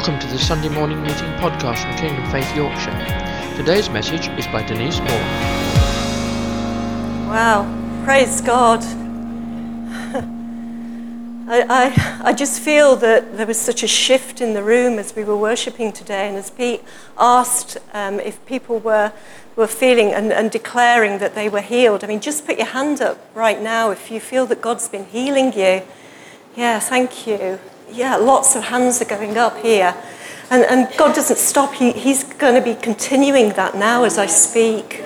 Welcome to the Sunday Morning Meeting podcast from Kingdom Faith Yorkshire. Today's message is by Denise Moore. Wow, praise God. I, I, I just feel that there was such a shift in the room as we were worshipping today, and as Pete asked um, if people were, were feeling and, and declaring that they were healed. I mean, just put your hand up right now if you feel that God's been healing you. Yeah, thank you yeah, lots of hands are going up here. And, and God doesn't stop. He, he's going to be continuing that now as I speak.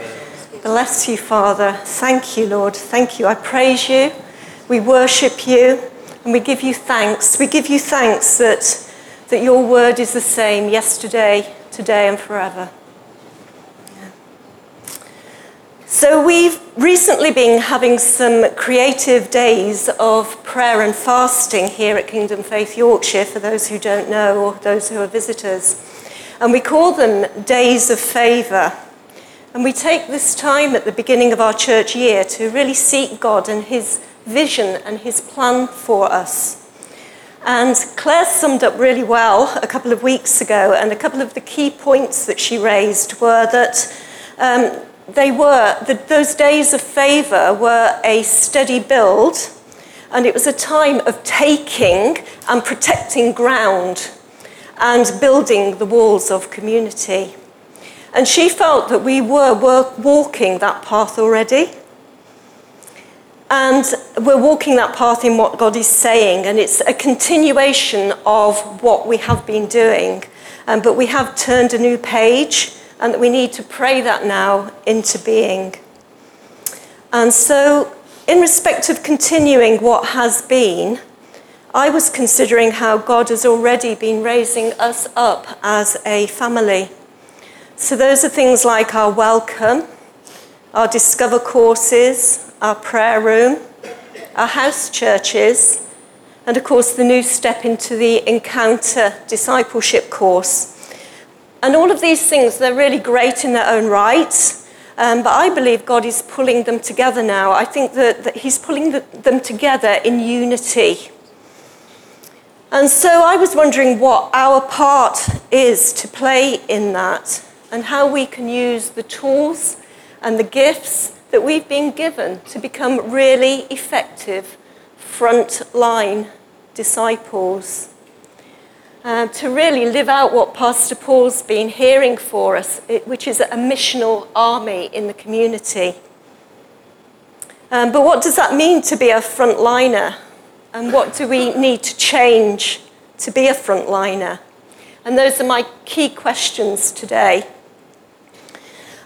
Bless you, Father. Thank you, Lord. Thank you. I praise you. We worship you. And we give you thanks. We give you thanks that, that your word is the same yesterday, today, and forever. So, we've recently been having some creative days of prayer and fasting here at Kingdom Faith Yorkshire, for those who don't know or those who are visitors. And we call them Days of Favour. And we take this time at the beginning of our church year to really seek God and His vision and His plan for us. And Claire summed up really well a couple of weeks ago, and a couple of the key points that she raised were that. Um, they were, the, those days of favour were a steady build, and it was a time of taking and protecting ground and building the walls of community. And she felt that we were walking that path already. And we're walking that path in what God is saying, and it's a continuation of what we have been doing. Um, but we have turned a new page and that we need to pray that now into being. And so, in respect of continuing what has been, I was considering how God has already been raising us up as a family. So, those are things like our welcome, our discover courses, our prayer room, our house churches, and of course, the new step into the Encounter discipleship course and all of these things, they're really great in their own right. Um, but I believe God is pulling them together now. I think that, that He's pulling the, them together in unity. And so I was wondering what our part is to play in that and how we can use the tools and the gifts that we've been given to become really effective front-line disciples uh, to really live out what Pastor Paul's been hearing for us, which is a missional army in the community. Um, but what does that mean to be a frontliner? And what do we need to change to be a frontliner? And those are my key questions today.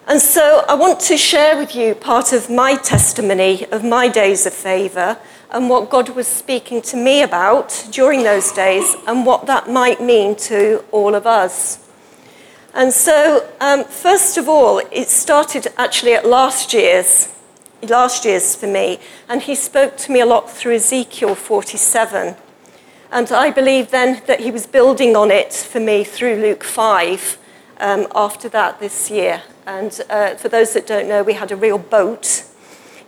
And so I want to share with you part of my testimony of my days of favour and what God was speaking to me about during those days and what that might mean to all of us. And so, um, first of all, it started actually at last year's, last year's for me, and he spoke to me a lot through Ezekiel 47. And I believe then that he was building on it for me through Luke 5 um, after that this year. And uh, for those that don't know, we had a real boat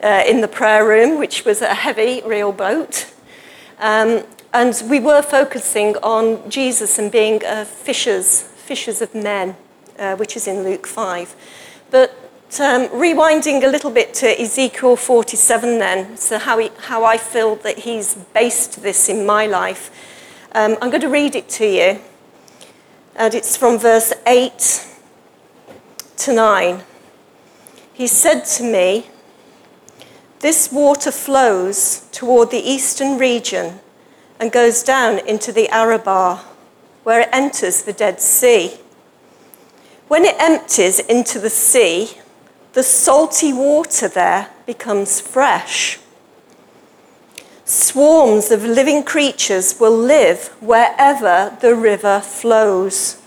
uh, in the prayer room, which was a heavy real boat. Um, and we were focusing on Jesus and being uh, fishers, fishers of men, uh, which is in Luke 5. But um, rewinding a little bit to Ezekiel 47 then, so how, he, how I feel that he's based this in my life, um, I'm going to read it to you. And it's from verse 8 to 9. He said to me, this water flows toward the eastern region and goes down into the Arabah, where it enters the Dead Sea. When it empties into the sea, the salty water there becomes fresh. Swarms of living creatures will live wherever the river flows.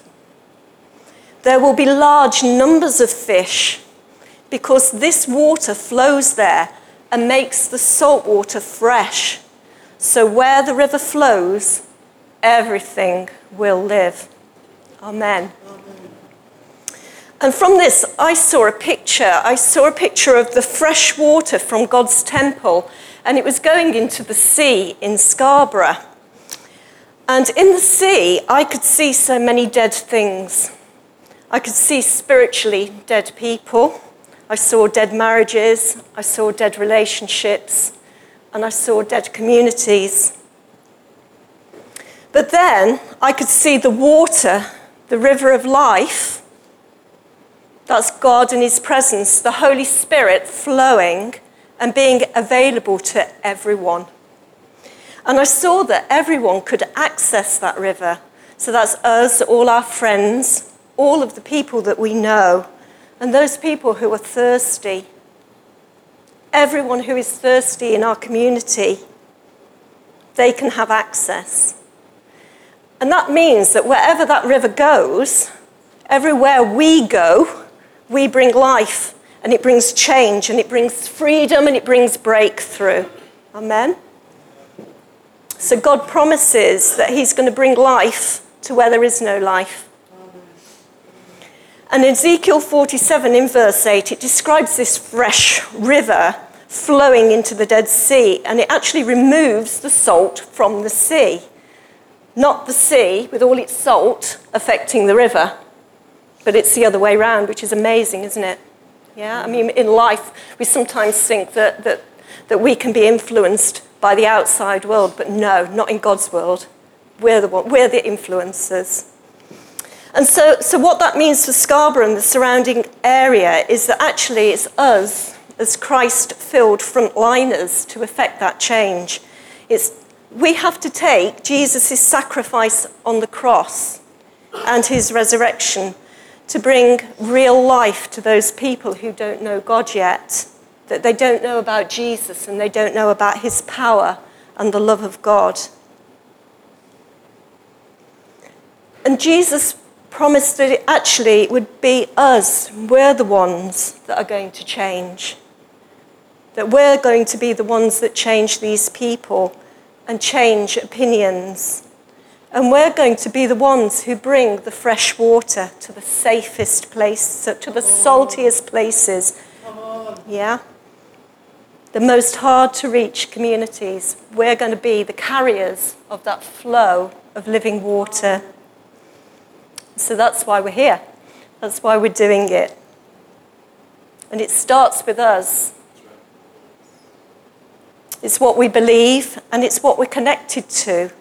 There will be large numbers of fish because this water flows there and makes the salt water fresh. So where the river flows, everything will live. Amen. Amen. And from this, I saw a picture. I saw a picture of the fresh water from God's temple, and it was going into the sea in Scarborough. And in the sea, I could see so many dead things. I could see spiritually dead people. I saw dead marriages. I saw dead relationships. And I saw dead communities. But then I could see the water, the river of life. That's God in His presence, the Holy Spirit flowing and being available to everyone. And I saw that everyone could access that river. So that's us, all our friends, all of the people that we know, and those people who are thirsty. Everyone who is thirsty in our community, they can have access. And that means that wherever that river goes, everywhere we go, we bring life, and it brings change, and it brings freedom, and it brings breakthrough. Amen? So God promises that He's going to bring life to where there is no life. And in Ezekiel 47 in verse 8, it describes this fresh river flowing into the Dead Sea, and it actually removes the salt from the sea. Not the sea with all its salt affecting the river, but it's the other way around, which is amazing, isn't it? Yeah, I mean, in life, we sometimes think that, that, that we can be influenced by the outside world, but no, not in God's world. We're the, we're the influencers. And so, so, what that means for Scarborough and the surrounding area is that actually it's us, as Christ filled frontliners, to effect that change. It's, we have to take Jesus' sacrifice on the cross and his resurrection to bring real life to those people who don't know God yet that they don't know about Jesus and they don't know about his power and the love of God. And Jesus promised that it actually it would be us, we're the ones that are going to change. That we're going to be the ones that change these people and change opinions. And we're going to be the ones who bring the fresh water to the safest place, to the saltiest places. Yeah? the most hard to reach communities, we're going to be the carriers of that flow of living water. So that's why we're here. That's why we're doing it. And it starts with us. It's what we believe and it's what we're connected to.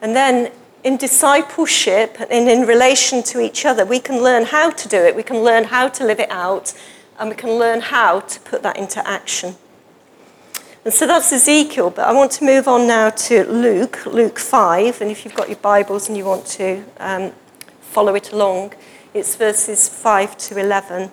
And then in discipleship and in relation to each other, we can learn how to do it. We can learn how to live it out and we can learn how to put that into action. And so that's Ezekiel, but I want to move on now to Luke, Luke 5, and if you've got your Bibles and you want to um, follow it along, it's verses 5 to 11.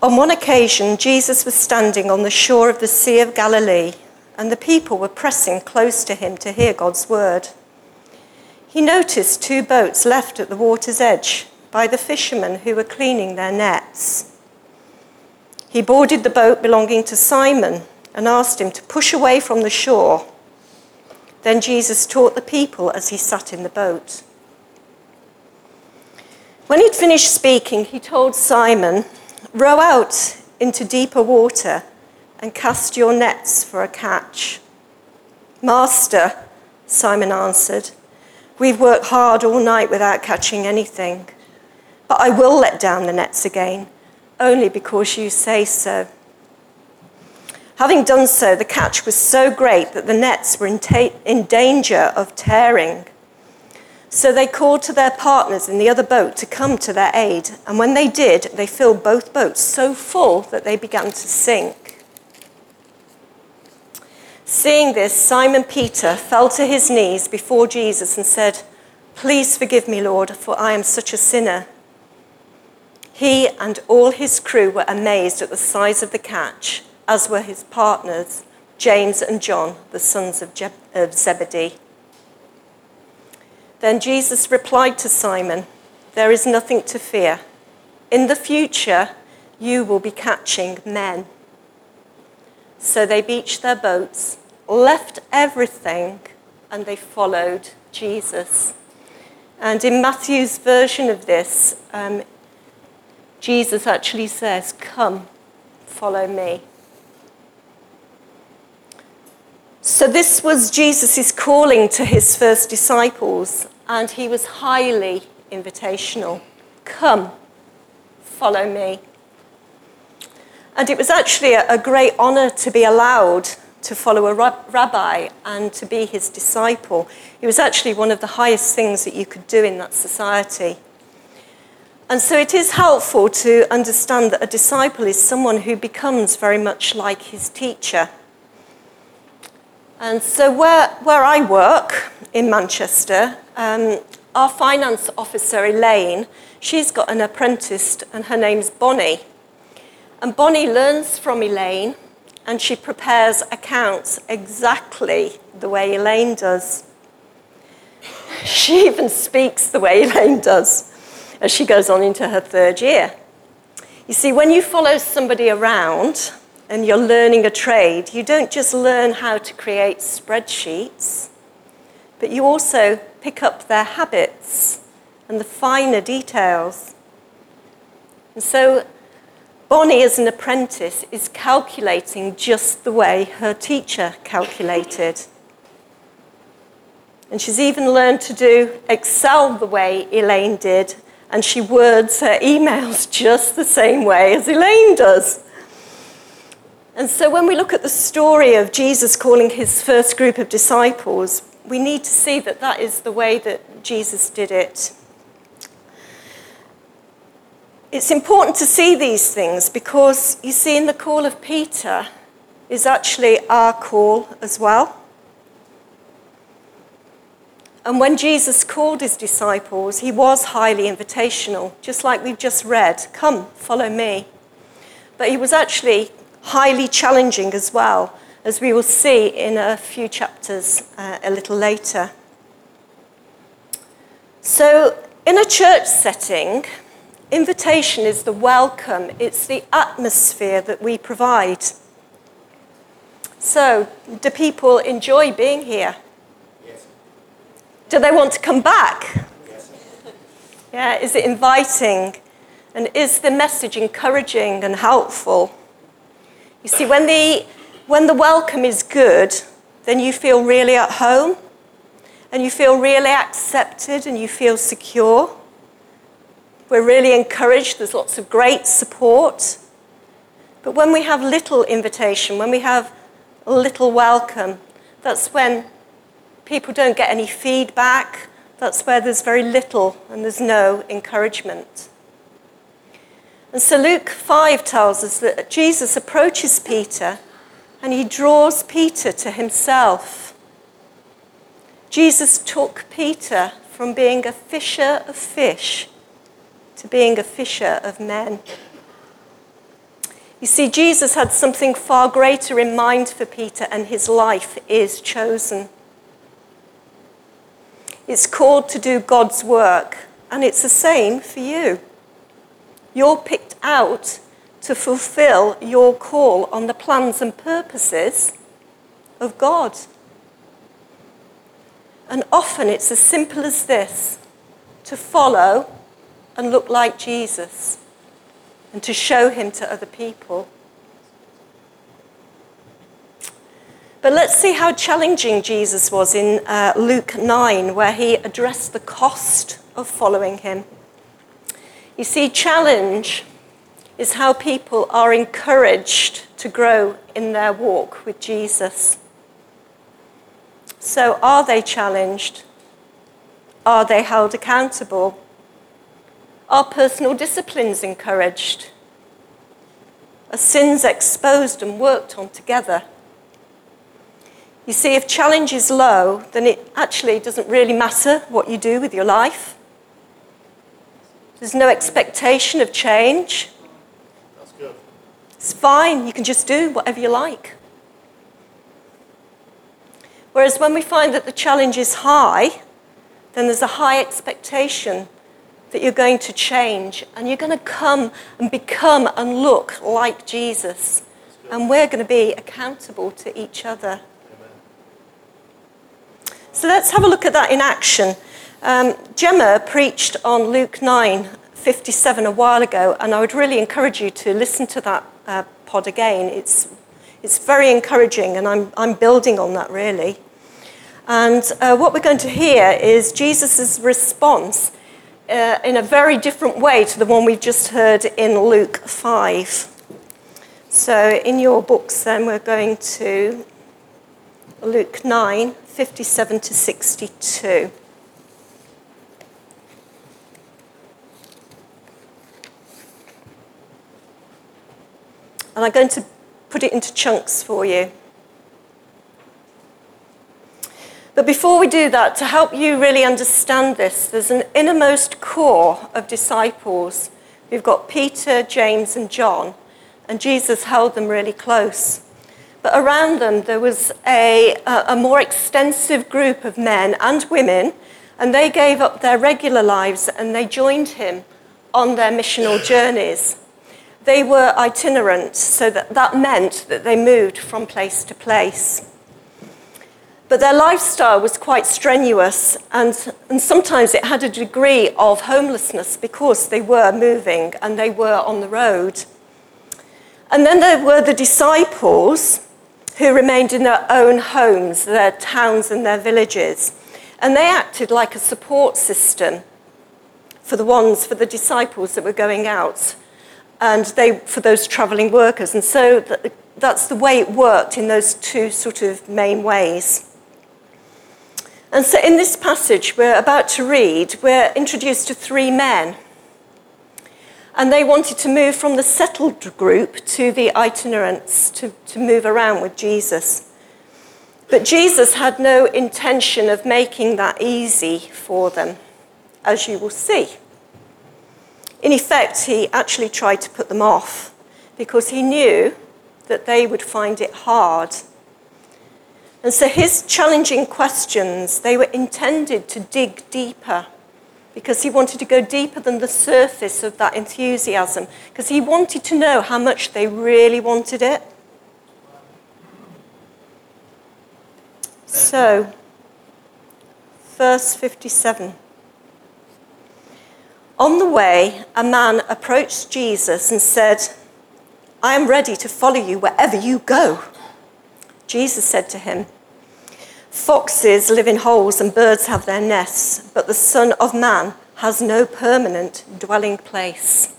On one occasion, Jesus was standing on the shore of the Sea of Galilee, and the people were pressing close to him to hear God's word. He noticed two boats left at the water's edge by the fishermen who were cleaning their nets. He boarded the boat belonging to Simon and asked him to push away from the shore. Then Jesus taught the people as he sat in the boat. When he'd finished speaking, he told Simon, Row out into deeper water and cast your nets for a catch. Master, Simon answered, we've worked hard all night without catching anything. But I will let down the nets again, only because you say so. Having done so, the catch was so great that the nets were in, ta- in danger of tearing. So they called to their partners in the other boat to come to their aid. And when they did, they filled both boats so full that they began to sink. Seeing this, Simon Peter fell to his knees before Jesus and said, Please forgive me, Lord, for I am such a sinner. He and all his crew were amazed at the size of the catch, as were his partners, James and John, the sons of, Je- of Zebedee. Then Jesus replied to Simon, There is nothing to fear. In the future, you will be catching men. So they beached their boats, left everything, and they followed Jesus. And in Matthew's version of this, um, Jesus actually says, Come, follow me. So, this was Jesus' calling to his first disciples, and he was highly invitational. Come, follow me. And it was actually a, great honor to be allowed to follow a rabbi and to be his disciple. It was actually one of the highest things that you could do in that society. And so it is helpful to understand that a disciple is someone who becomes very much like his teacher. And so, where, where I work in Manchester, um, our finance officer, Elaine, she's got an apprentice, and her name's Bonnie. And Bonnie learns from Elaine, and she prepares accounts exactly the way Elaine does. She even speaks the way Elaine does as she goes on into her third year. You see, when you follow somebody around, and you're learning a trade, you don't just learn how to create spreadsheets, but you also pick up their habits and the finer details. And so Bonnie, as an apprentice, is calculating just the way her teacher calculated. And she's even learned to do Excel the way Elaine did, and she words her emails just the same way as Elaine does. And so when we look at the story of Jesus calling his first group of disciples, we need to see that that is the way that Jesus did it. It's important to see these things because you see, in the call of Peter is actually our call as well. And when Jesus called his disciples, he was highly invitational, just like we've just read come, follow me. But he was actually highly challenging as well, as we will see in a few chapters uh, a little later. So, in a church setting, invitation is the welcome, it's the atmosphere that we provide. So, do people enjoy being here? Do they want to come back? Yeah, is it inviting? And is the message encouraging and helpful? You see, when the, when the welcome is good, then you feel really at home and you feel really accepted and you feel secure. We're really encouraged, there's lots of great support. But when we have little invitation, when we have little welcome, that's when people don't get any feedback. That's where there's very little and there's no encouragement. And so Luke 5 tells us that Jesus approaches Peter and he draws Peter to himself. Jesus took Peter from being a fisher of fish to being a fisher of men. You see, Jesus had something far greater in mind for Peter, and his life is chosen. It's called to do God's work, and it's the same for you. You're picked out to fulfill your call on the plans and purposes of God. And often it's as simple as this to follow and look like Jesus and to show him to other people. But let's see how challenging Jesus was in uh, Luke 9, where he addressed the cost of following him. You see, challenge is how people are encouraged to grow in their walk with Jesus. So, are they challenged? Are they held accountable? Are personal disciplines encouraged? Are sins exposed and worked on together? You see, if challenge is low, then it actually doesn't really matter what you do with your life. There's no expectation of change. That's good. It's fine. You can just do whatever you like. Whereas when we find that the challenge is high, then there's a high expectation that you're going to change and you're going to come and become and look like Jesus. And we're going to be accountable to each other. So let's have a look at that in action. Um, Gemma preached on Luke 9 57 a while ago, and I would really encourage you to listen to that uh, pod again. It's, it's very encouraging, and I'm, I'm building on that really. And uh, what we're going to hear is Jesus' response uh, in a very different way to the one we've just heard in Luke 5. So, in your books, then, we're going to Luke 9 57 to 62. And I'm going to put it into chunks for you. But before we do that, to help you really understand this, there's an innermost core of disciples. We've got Peter, James, and John, and Jesus held them really close. But around them, there was a, a more extensive group of men and women, and they gave up their regular lives and they joined him on their missional journeys. They were itinerant, so that, that meant that they moved from place to place. But their lifestyle was quite strenuous, and, and sometimes it had a degree of homelessness because they were moving and they were on the road. And then there were the disciples who remained in their own homes, their towns, and their villages. And they acted like a support system for the ones, for the disciples that were going out, and they, for those travelling workers. And so that's the way it worked in those two sort of main ways. And so in this passage we're about to read, we're introduced to three men. And they wanted to move from the settled group to the itinerants, to, to move around with Jesus. But Jesus had no intention of making that easy for them, as you will see. In effect, he actually tried to put them off because he knew that they would find it hard and so his challenging questions, they were intended to dig deeper because he wanted to go deeper than the surface of that enthusiasm because he wanted to know how much they really wanted it. So, verse 57. On the way, a man approached Jesus and said, I am ready to follow you wherever you go. Jesus said to him, Foxes live in holes and birds have their nests, but the Son of Man has no permanent dwelling place.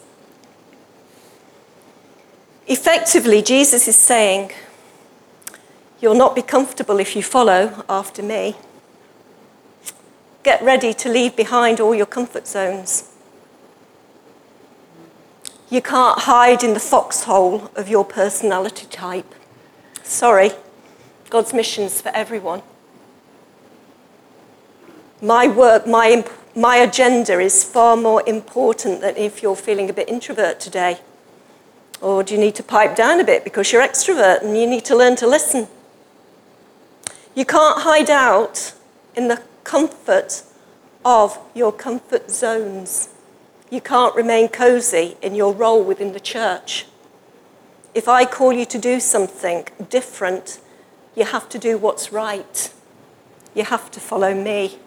Effectively, Jesus is saying, You'll not be comfortable if you follow after me. Get ready to leave behind all your comfort zones. You can't hide in the foxhole of your personality type. Sorry, God's mission's for everyone. My work, my, my agenda is far more important than if you're feeling a bit introvert today. Or do you need to pipe down a bit because you're extrovert and you need to learn to listen? You can't hide out in the comfort of your comfort zones. You can't remain cozy in your role within the church. If I call you to do something different, you have to do what's right. You have to follow me.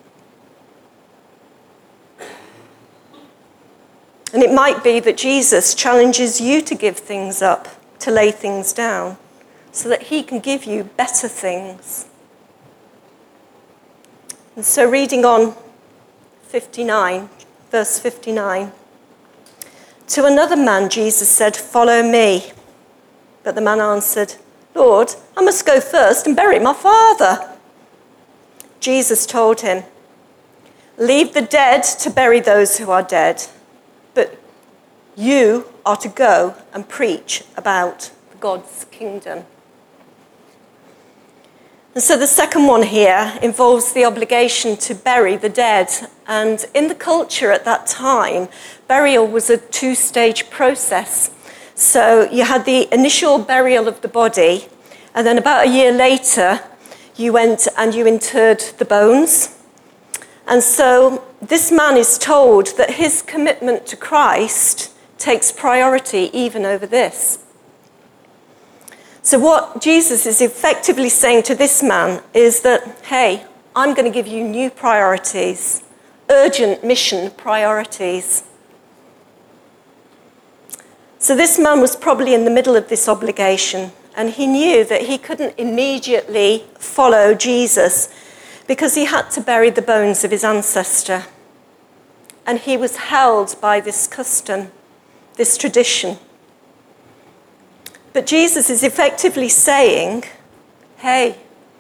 And it might be that Jesus challenges you to give things up, to lay things down, so that he can give you better things. And so, reading on 59, verse 59, to another man, Jesus said, Follow me. But the man answered, Lord, I must go first and bury my father. Jesus told him, Leave the dead to bury those who are dead you are to go and preach about God's kingdom. And so the second one here involves the obligation to bury the dead. And in the culture at that time, burial was a two stage process. So you had the initial burial of the body, and then about a year later, you went and you interred the bones. And so this man is told that his commitment to Christ takes priority even over this. So, what Jesus is effectively saying to this man is that, hey, I'm going to give you new priorities urgent mission priorities. So this man was probably in the middle of this obligation, and he knew that he couldn't immediately follow Jesus because he had to bury the bones of his ancestor. And he was held by this custom, this tradition. But Jesus is effectively saying, hey,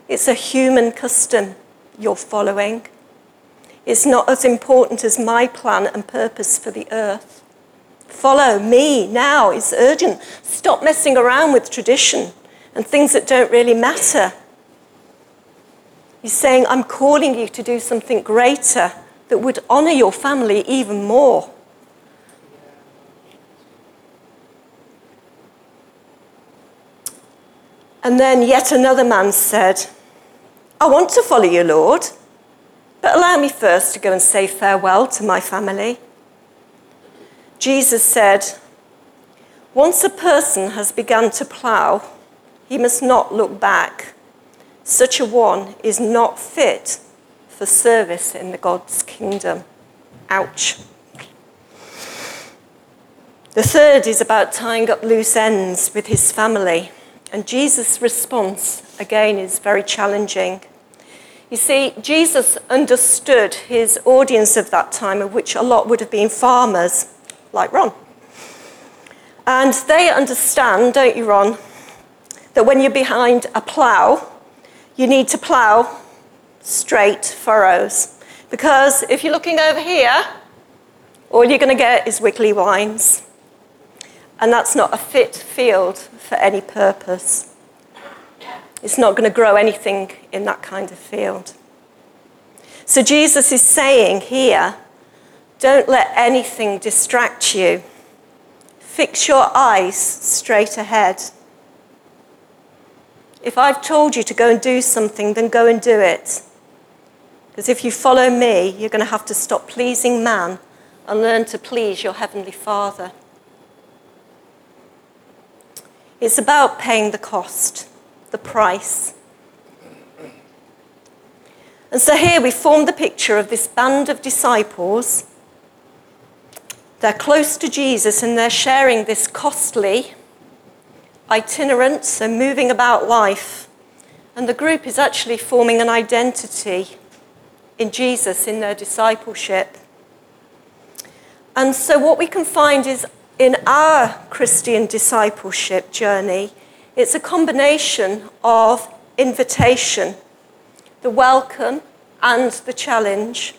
it's a human custom you're following. It's not as important as my plan and purpose for the earth. Follow me now. It's urgent. Stop messing around with tradition and things that don't really matter. He's saying, I'm calling you to do something greater that would honor your family even more. And then yet another man said, I want to follow you, Lord, but allow me first to go and say farewell to my family. Jesus said, Once a person has begun to plough, he must not look back. Such a one is not fit for service in the God's kingdom. Ouch. The third is about tying up loose ends with his family. And Jesus' response, again, is very challenging. You see, Jesus understood his audience of that time, of which a lot would have been farmers like Ron. And they understand, don't you, Ron, that when you're behind a plough, you need to plough straight furrows. Because if you're looking over here, all you're going to get is wiggly lines. And that's not a fit field for any purpose. It's not going to grow anything in that kind of field. So Jesus is saying here don't let anything distract you. Fix your eyes straight ahead. If I've told you to go and do something, then go and do it. Because if you follow me, you're going to have to stop pleasing man and learn to please your Heavenly Father. It's about paying the cost, the price. And so here we form the picture of this band of disciples they're close to Jesus and they're sharing this costly, itinerant, and moving about life. And the group is actually forming an identity in Jesus in their discipleship. And so, what we can find is in our Christian discipleship journey, it's a combination of invitation, the welcome, and the challenge,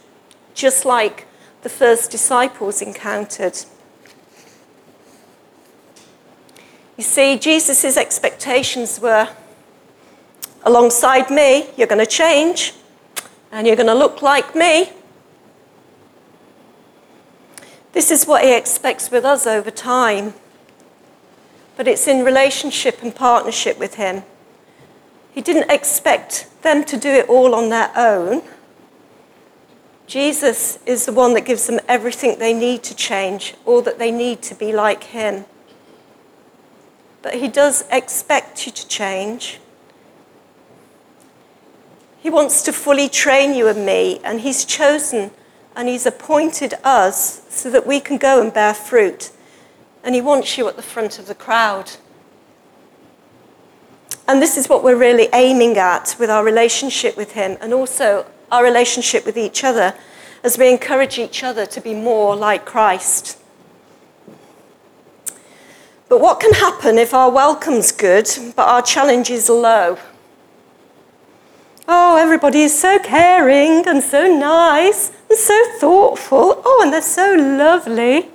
just like the first disciples encountered. You see, Jesus' expectations were alongside me, you're going to change, and you're going to look like me. This is what he expects with us over time. But it's in relationship and partnership with him. He didn't expect them to do it all on their own. Jesus is the one that gives them everything they need to change, all that they need to be like Him. But He does expect you to change. He wants to fully train you and me, and He's chosen and He's appointed us so that we can go and bear fruit. And He wants you at the front of the crowd. And this is what we're really aiming at with our relationship with Him and also our relationship with each other as we encourage each other to be more like Christ. But what can happen if our welcome's good, but our challenge is low? Oh, everybody is so caring and so nice and so thoughtful. Oh, and they're so lovely.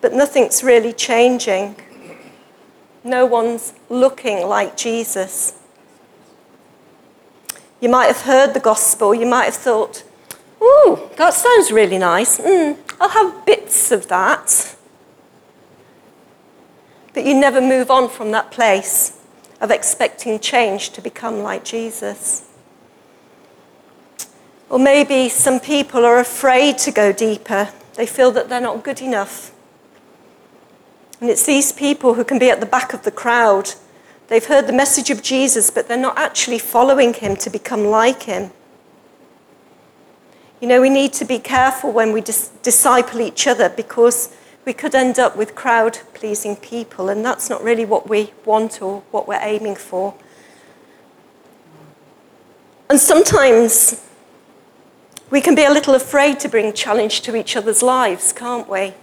But nothing's really changing. No one's looking like Jesus. You might have heard the gospel, you might have thought, ooh, that sounds really nice. Mm, I'll have bits of that. But you never move on from that place of expecting change to become like Jesus. Or maybe some people are afraid to go deeper. They feel that they're not good enough. And it's these people who can be at the back of the crowd They've heard the message of Jesus, but they're not actually following him to become like him. You know, we need to be careful when we dis- disciple each other because we could end up with crowd pleasing people, and that's not really what we want or what we're aiming for. And sometimes we can be a little afraid to bring challenge to each other's lives, can't we?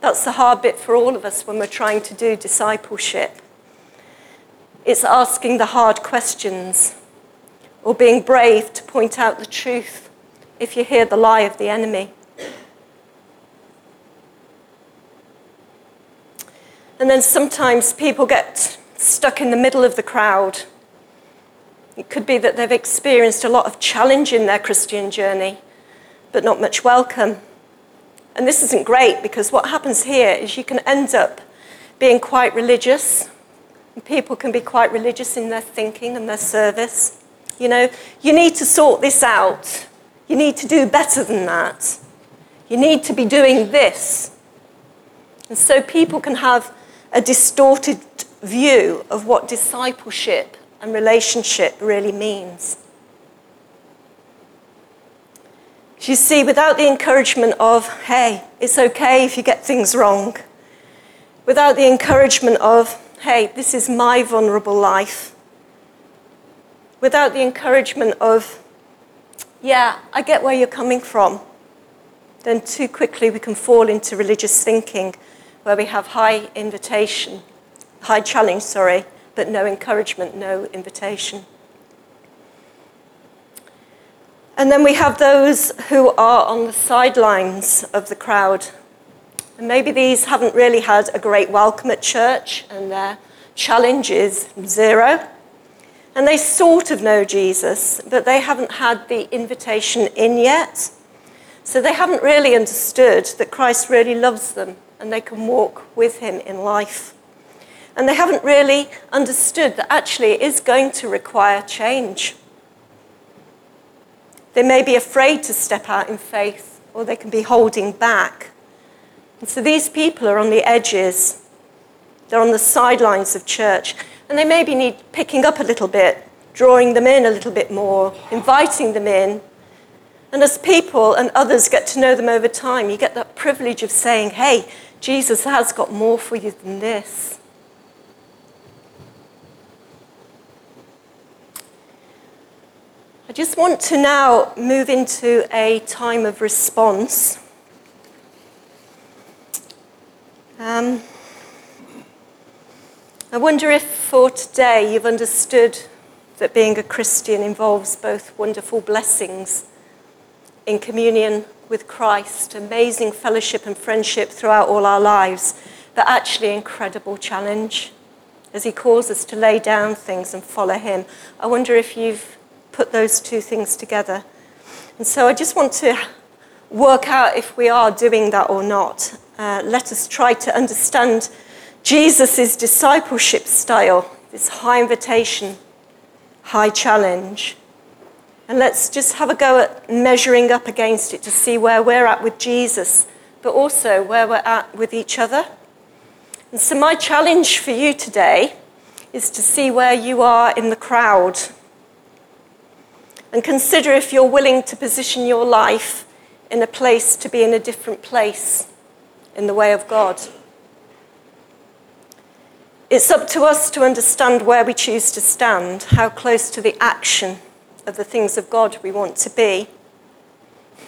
That's the hard bit for all of us when we're trying to do discipleship. It's asking the hard questions or being brave to point out the truth if you hear the lie of the enemy. And then sometimes people get stuck in the middle of the crowd. It could be that they've experienced a lot of challenge in their Christian journey, but not much welcome. And this isn't great because what happens here is you can end up being quite religious. People can be quite religious in their thinking and their service. You know, you need to sort this out. You need to do better than that. You need to be doing this. And so people can have a distorted view of what discipleship and relationship really means. You see, without the encouragement of, hey, it's okay if you get things wrong, without the encouragement of, hey, this is my vulnerable life, without the encouragement of, yeah, I get where you're coming from, then too quickly we can fall into religious thinking where we have high invitation, high challenge, sorry, but no encouragement, no invitation. And then we have those who are on the sidelines of the crowd. And maybe these haven't really had a great welcome at church, and their challenge is zero. And they sort of know Jesus, but they haven't had the invitation in yet. So they haven't really understood that Christ really loves them and they can walk with him in life. And they haven't really understood that actually it is going to require change. They may be afraid to step out in faith, or they can be holding back. And so these people are on the edges, they're on the sidelines of church, and they maybe need picking up a little bit, drawing them in a little bit more, inviting them in, and as people and others get to know them over time, you get that privilege of saying, hey, Jesus has got more for you than this. Just want to now move into a time of response. Um, I wonder if for today you've understood that being a Christian involves both wonderful blessings in communion with Christ, amazing fellowship and friendship throughout all our lives, but actually incredible challenge as He calls us to lay down things and follow Him. I wonder if you've put those two things together. And so I just want to work out if we are doing that or not. Uh, let us try to understand Jesus' discipleship style, this high invitation, high challenge. And let's just have a go at measuring up against it to see where we're at with Jesus, but also where we're at with each other. And so, my challenge for you today is to see where you are in the crowd and consider if you're willing to position your life in a place to be in a different place in the way of God. It's up to us to understand where we choose to stand, how close to the action of the things of God we want to be.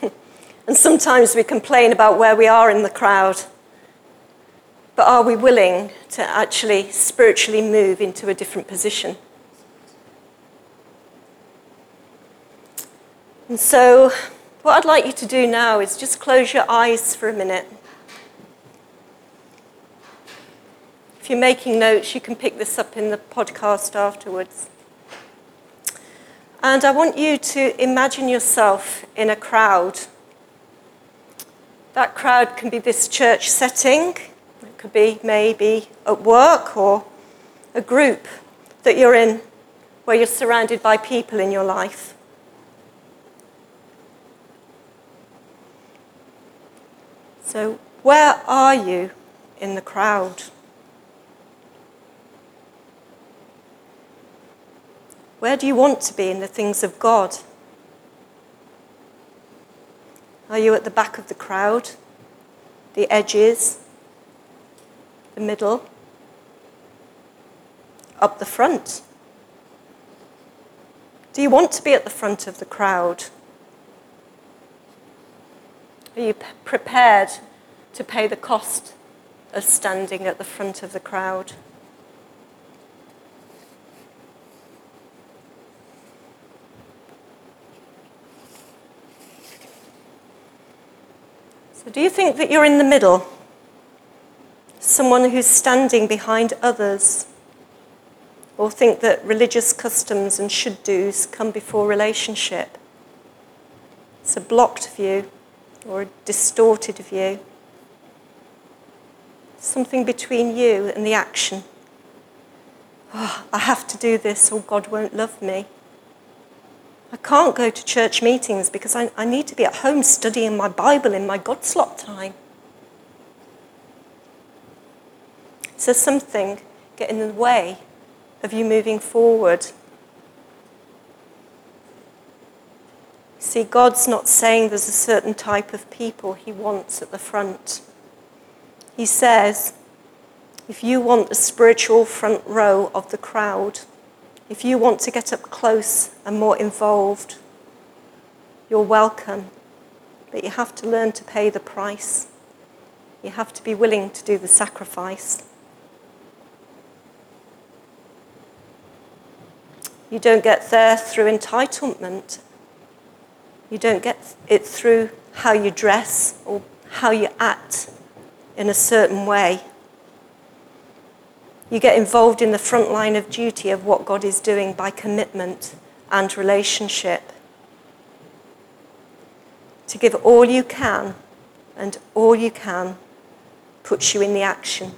and sometimes we complain about where we are in the crowd. But are we willing to actually spiritually move into a different position? And so, what I'd like you to do now is just close your eyes for a minute. If you're making notes, you can pick this up in the podcast afterwards. And I want you to imagine yourself in a crowd. That crowd can be this church setting, it could be maybe at work or a group that you're in where you're surrounded by people in your life. So, where are you in the crowd? Where do you want to be in the things of God? Are you at the back of the crowd, the edges, the middle, up the front? Do you want to be at the front of the crowd? Are you prepared to pay the cost of standing at the front of the crowd? So, do you think that you're in the middle? Someone who's standing behind others? Or think that religious customs and should do's come before relationship? It's a blocked view or a distorted view. Something between you and the action. Oh, I have to do this or God won't love me. I can't go to church meetings because I, I need to be at home studying my Bible in my God slot time. So something get in the way of you moving forward. See, God's not saying there's a certain type of people He wants at the front. He says, if you want the spiritual front row of the crowd, if you want to get up close and more involved, you're welcome. But you have to learn to pay the price. You have to be willing to do the sacrifice. You don't get there through entitlement. You don't get it through how you dress or how you act in a certain way. You get involved in the front line of duty of what God is doing by commitment and relationship. To give all you can, and all you can puts you in the action.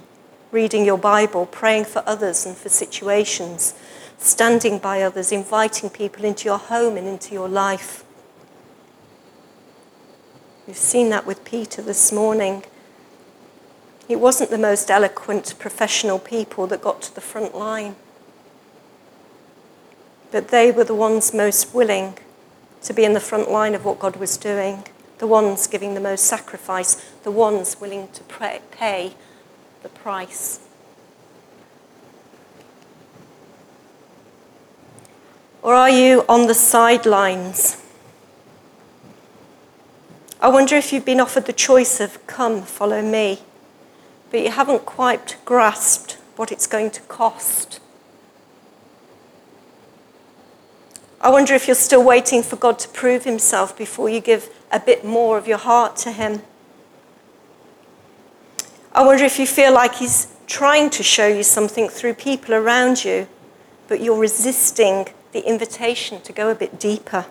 Reading your Bible, praying for others and for situations, standing by others, inviting people into your home and into your life. We've seen that with Peter this morning. It wasn't the most eloquent professional people that got to the front line, but they were the ones most willing to be in the front line of what God was doing, the ones giving the most sacrifice, the ones willing to pay the price. Or are you on the sidelines? I wonder if you've been offered the choice of come, follow me but you haven't quite grasped what it's going to cost. I wonder if you're still waiting for God to prove himself before you give a bit more of your heart to him. I wonder if you feel like he's trying to show you something through people around you, but you're resisting the invitation to go a bit deeper.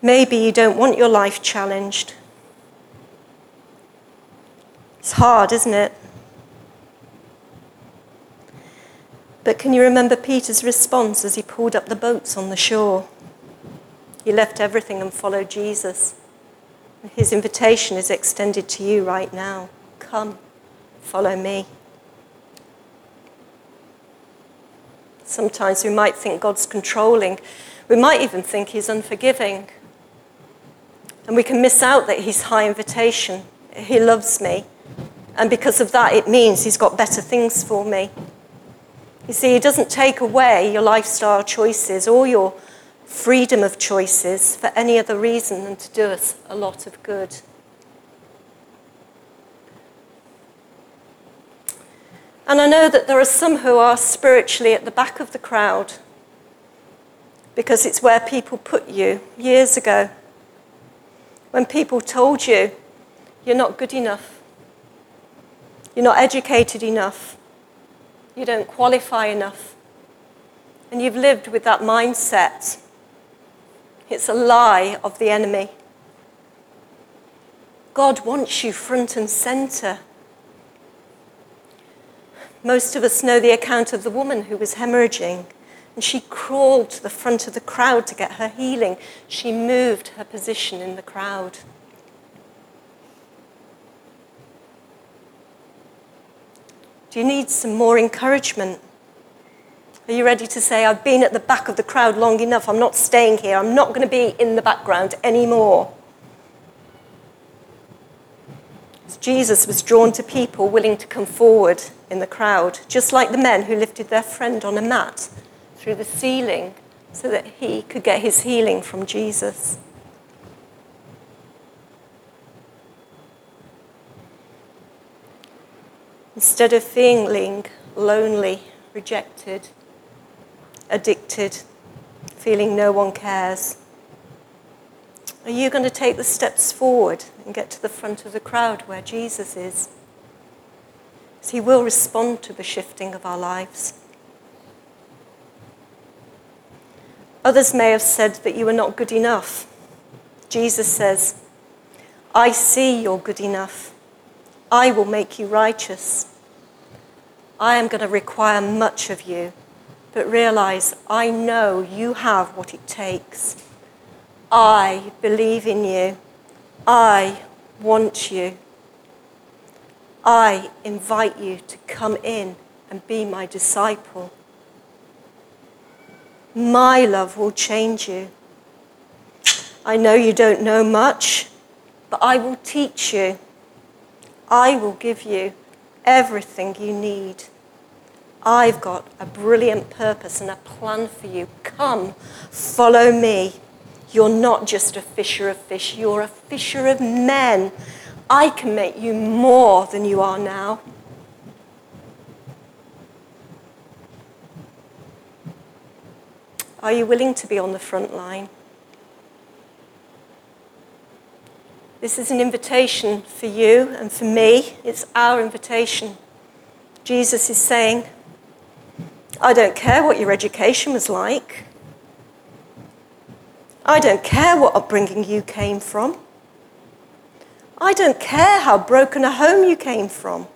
Maybe you don't want your life challenged. It's hard, isn't it? But can you remember Peter's response as he pulled up the boats on the shore? He left everything and followed Jesus. His invitation is extended to you right now. Come, follow me. Sometimes we might think God's controlling. We might even think He's unforgiving. And we can miss out that He's high invitation. He loves me. And because of that, it means He's got better things for me. You see, He doesn't take away your lifestyle choices or your freedom of choices for any other reason than to do us a lot of good. And I know that there are some who are spiritually at the back of the crowd because it's where people put you years ago. When people told you you're not good enough, you're not educated enough. You don't qualify enough. And you've lived with that mindset. It's a lie of the enemy. God wants you front and center. Most of us know the account of the woman who was hemorrhaging, and she crawled to the front of the crowd to get her healing. She moved her position in the crowd. Do you need some more encouragement? Are you ready to say, I've been at the back of the crowd long enough, I'm not staying here, I'm not going to be in the background anymore? Jesus was drawn to people willing to come forward in the crowd, just like the men who lifted their friend on a mat through the ceiling so that he could get his healing from Jesus. Instead of feeling lonely, rejected, addicted, feeling no one cares, are you going to take the steps forward and get to the front of the crowd where Jesus is? Because he will respond to the shifting of our lives. Others may have said that you are not good enough. Jesus says, I see you're good enough. I will make you righteous. I am going to require much of you, but realize I know you have what it takes. I believe in you. I want you. I invite you to come in and be my disciple. My love will change you. I know you don't know much, but I will teach you. I will give you everything you need. I've got a brilliant purpose and a plan for you. Come, follow me. You're not just a fisher of fish, you're a fisher of men. I can make you more than you are now. Are you willing to be on the front line? This is an invitation for you and for me. It's our invitation. Jesus is saying, I don't care what your education was like. I don't care what upbringing you came from. I don't care how broken a home you came from.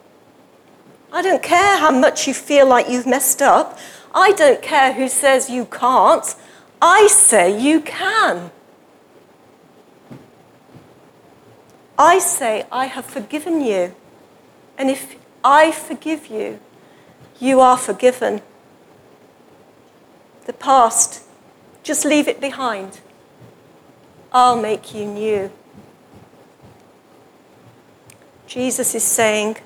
I don't care how much you feel like you've messed up. I don't care who says you can't. I say you can. I say, I have forgiven you. And if I forgive you, you are forgiven. The past, just leave it behind. I'll make you new. Jesus is saying,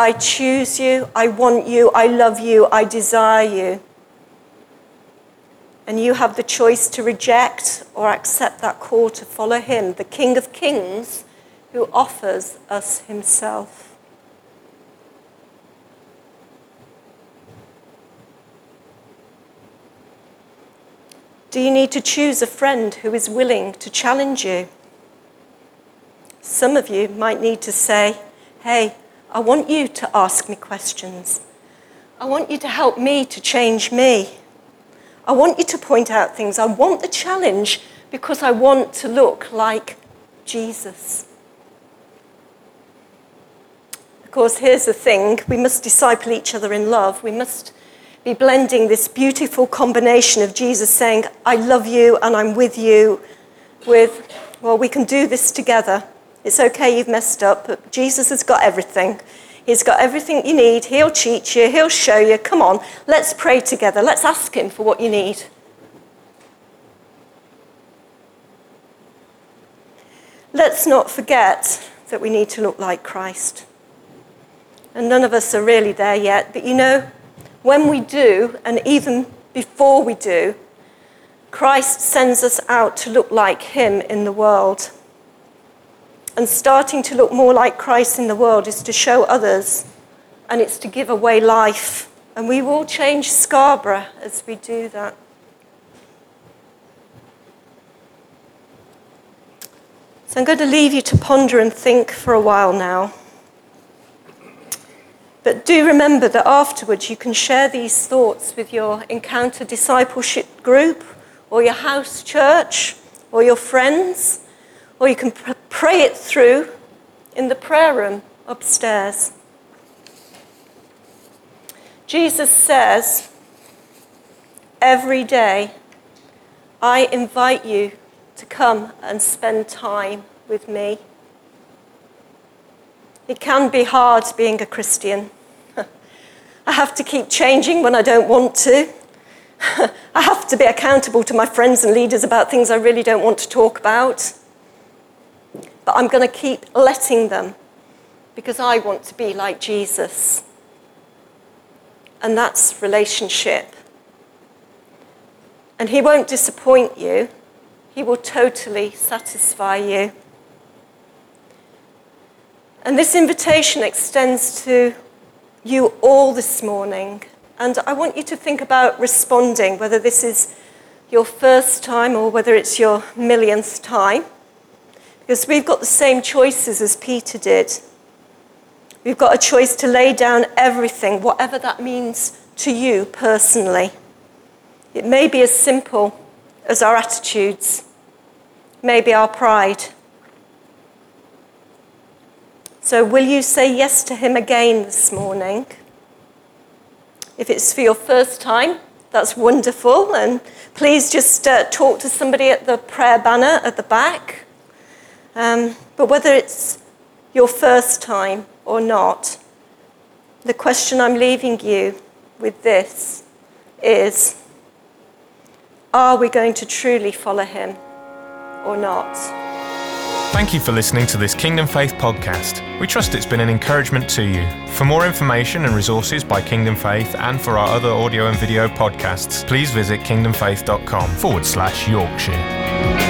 I choose you, I want you, I love you, I desire you. And you have the choice to reject or accept that call to follow him, the King of Kings, who offers us himself. Do you need to choose a friend who is willing to challenge you? Some of you might need to say, Hey, I want you to ask me questions. I want you to help me to change me. I want you to point out things. I want the challenge because I want to look like Jesus. Of course, here's the thing we must disciple each other in love. We must be blending this beautiful combination of Jesus saying, I love you and I'm with you, with, well, we can do this together. It's okay, you've messed up, but Jesus has got everything. He's got everything you need. He'll teach you, He'll show you. Come on, let's pray together. Let's ask Him for what you need. Let's not forget that we need to look like Christ. And none of us are really there yet, but you know, when we do, and even before we do, Christ sends us out to look like Him in the world and starting to look more like Christ in the world is to show others and it's to give away life. And we will change Scarborough as we do that. So I'm going to leave you to ponder and think for a while now. But do remember that afterwards you can share these thoughts with your encounter discipleship group or your house church or your friends or you can pray it through in the prayer room upstairs. Jesus says, Every day, I invite you to come and spend time with me. It can be hard being a Christian. I have to keep changing when I don't want to. I have to be accountable to my friends and leaders about things I really don't want to talk about. But I'm going to keep letting them because I want to be like Jesus. And that's relationship. And He won't disappoint you, He will totally satisfy you. And this invitation extends to you all this morning. And I want you to think about responding, whether this is your first time or whether it's your millionth time. Because we've got the same choices as Peter did. We've got a choice to lay down everything, whatever that means to you personally. It may be as simple as our attitudes, maybe our pride. So, will you say yes to Him again this morning? If it's for your first time, that's wonderful. And please just uh, talk to somebody at the prayer banner at the back. Um, but whether it's your first time or not, the question I'm leaving you with this is are we going to truly follow him or not? Thank you for listening to this Kingdom Faith podcast. We trust it's been an encouragement to you. For more information and resources by Kingdom Faith and for our other audio and video podcasts, please visit kingdomfaith.com forward slash Yorkshire.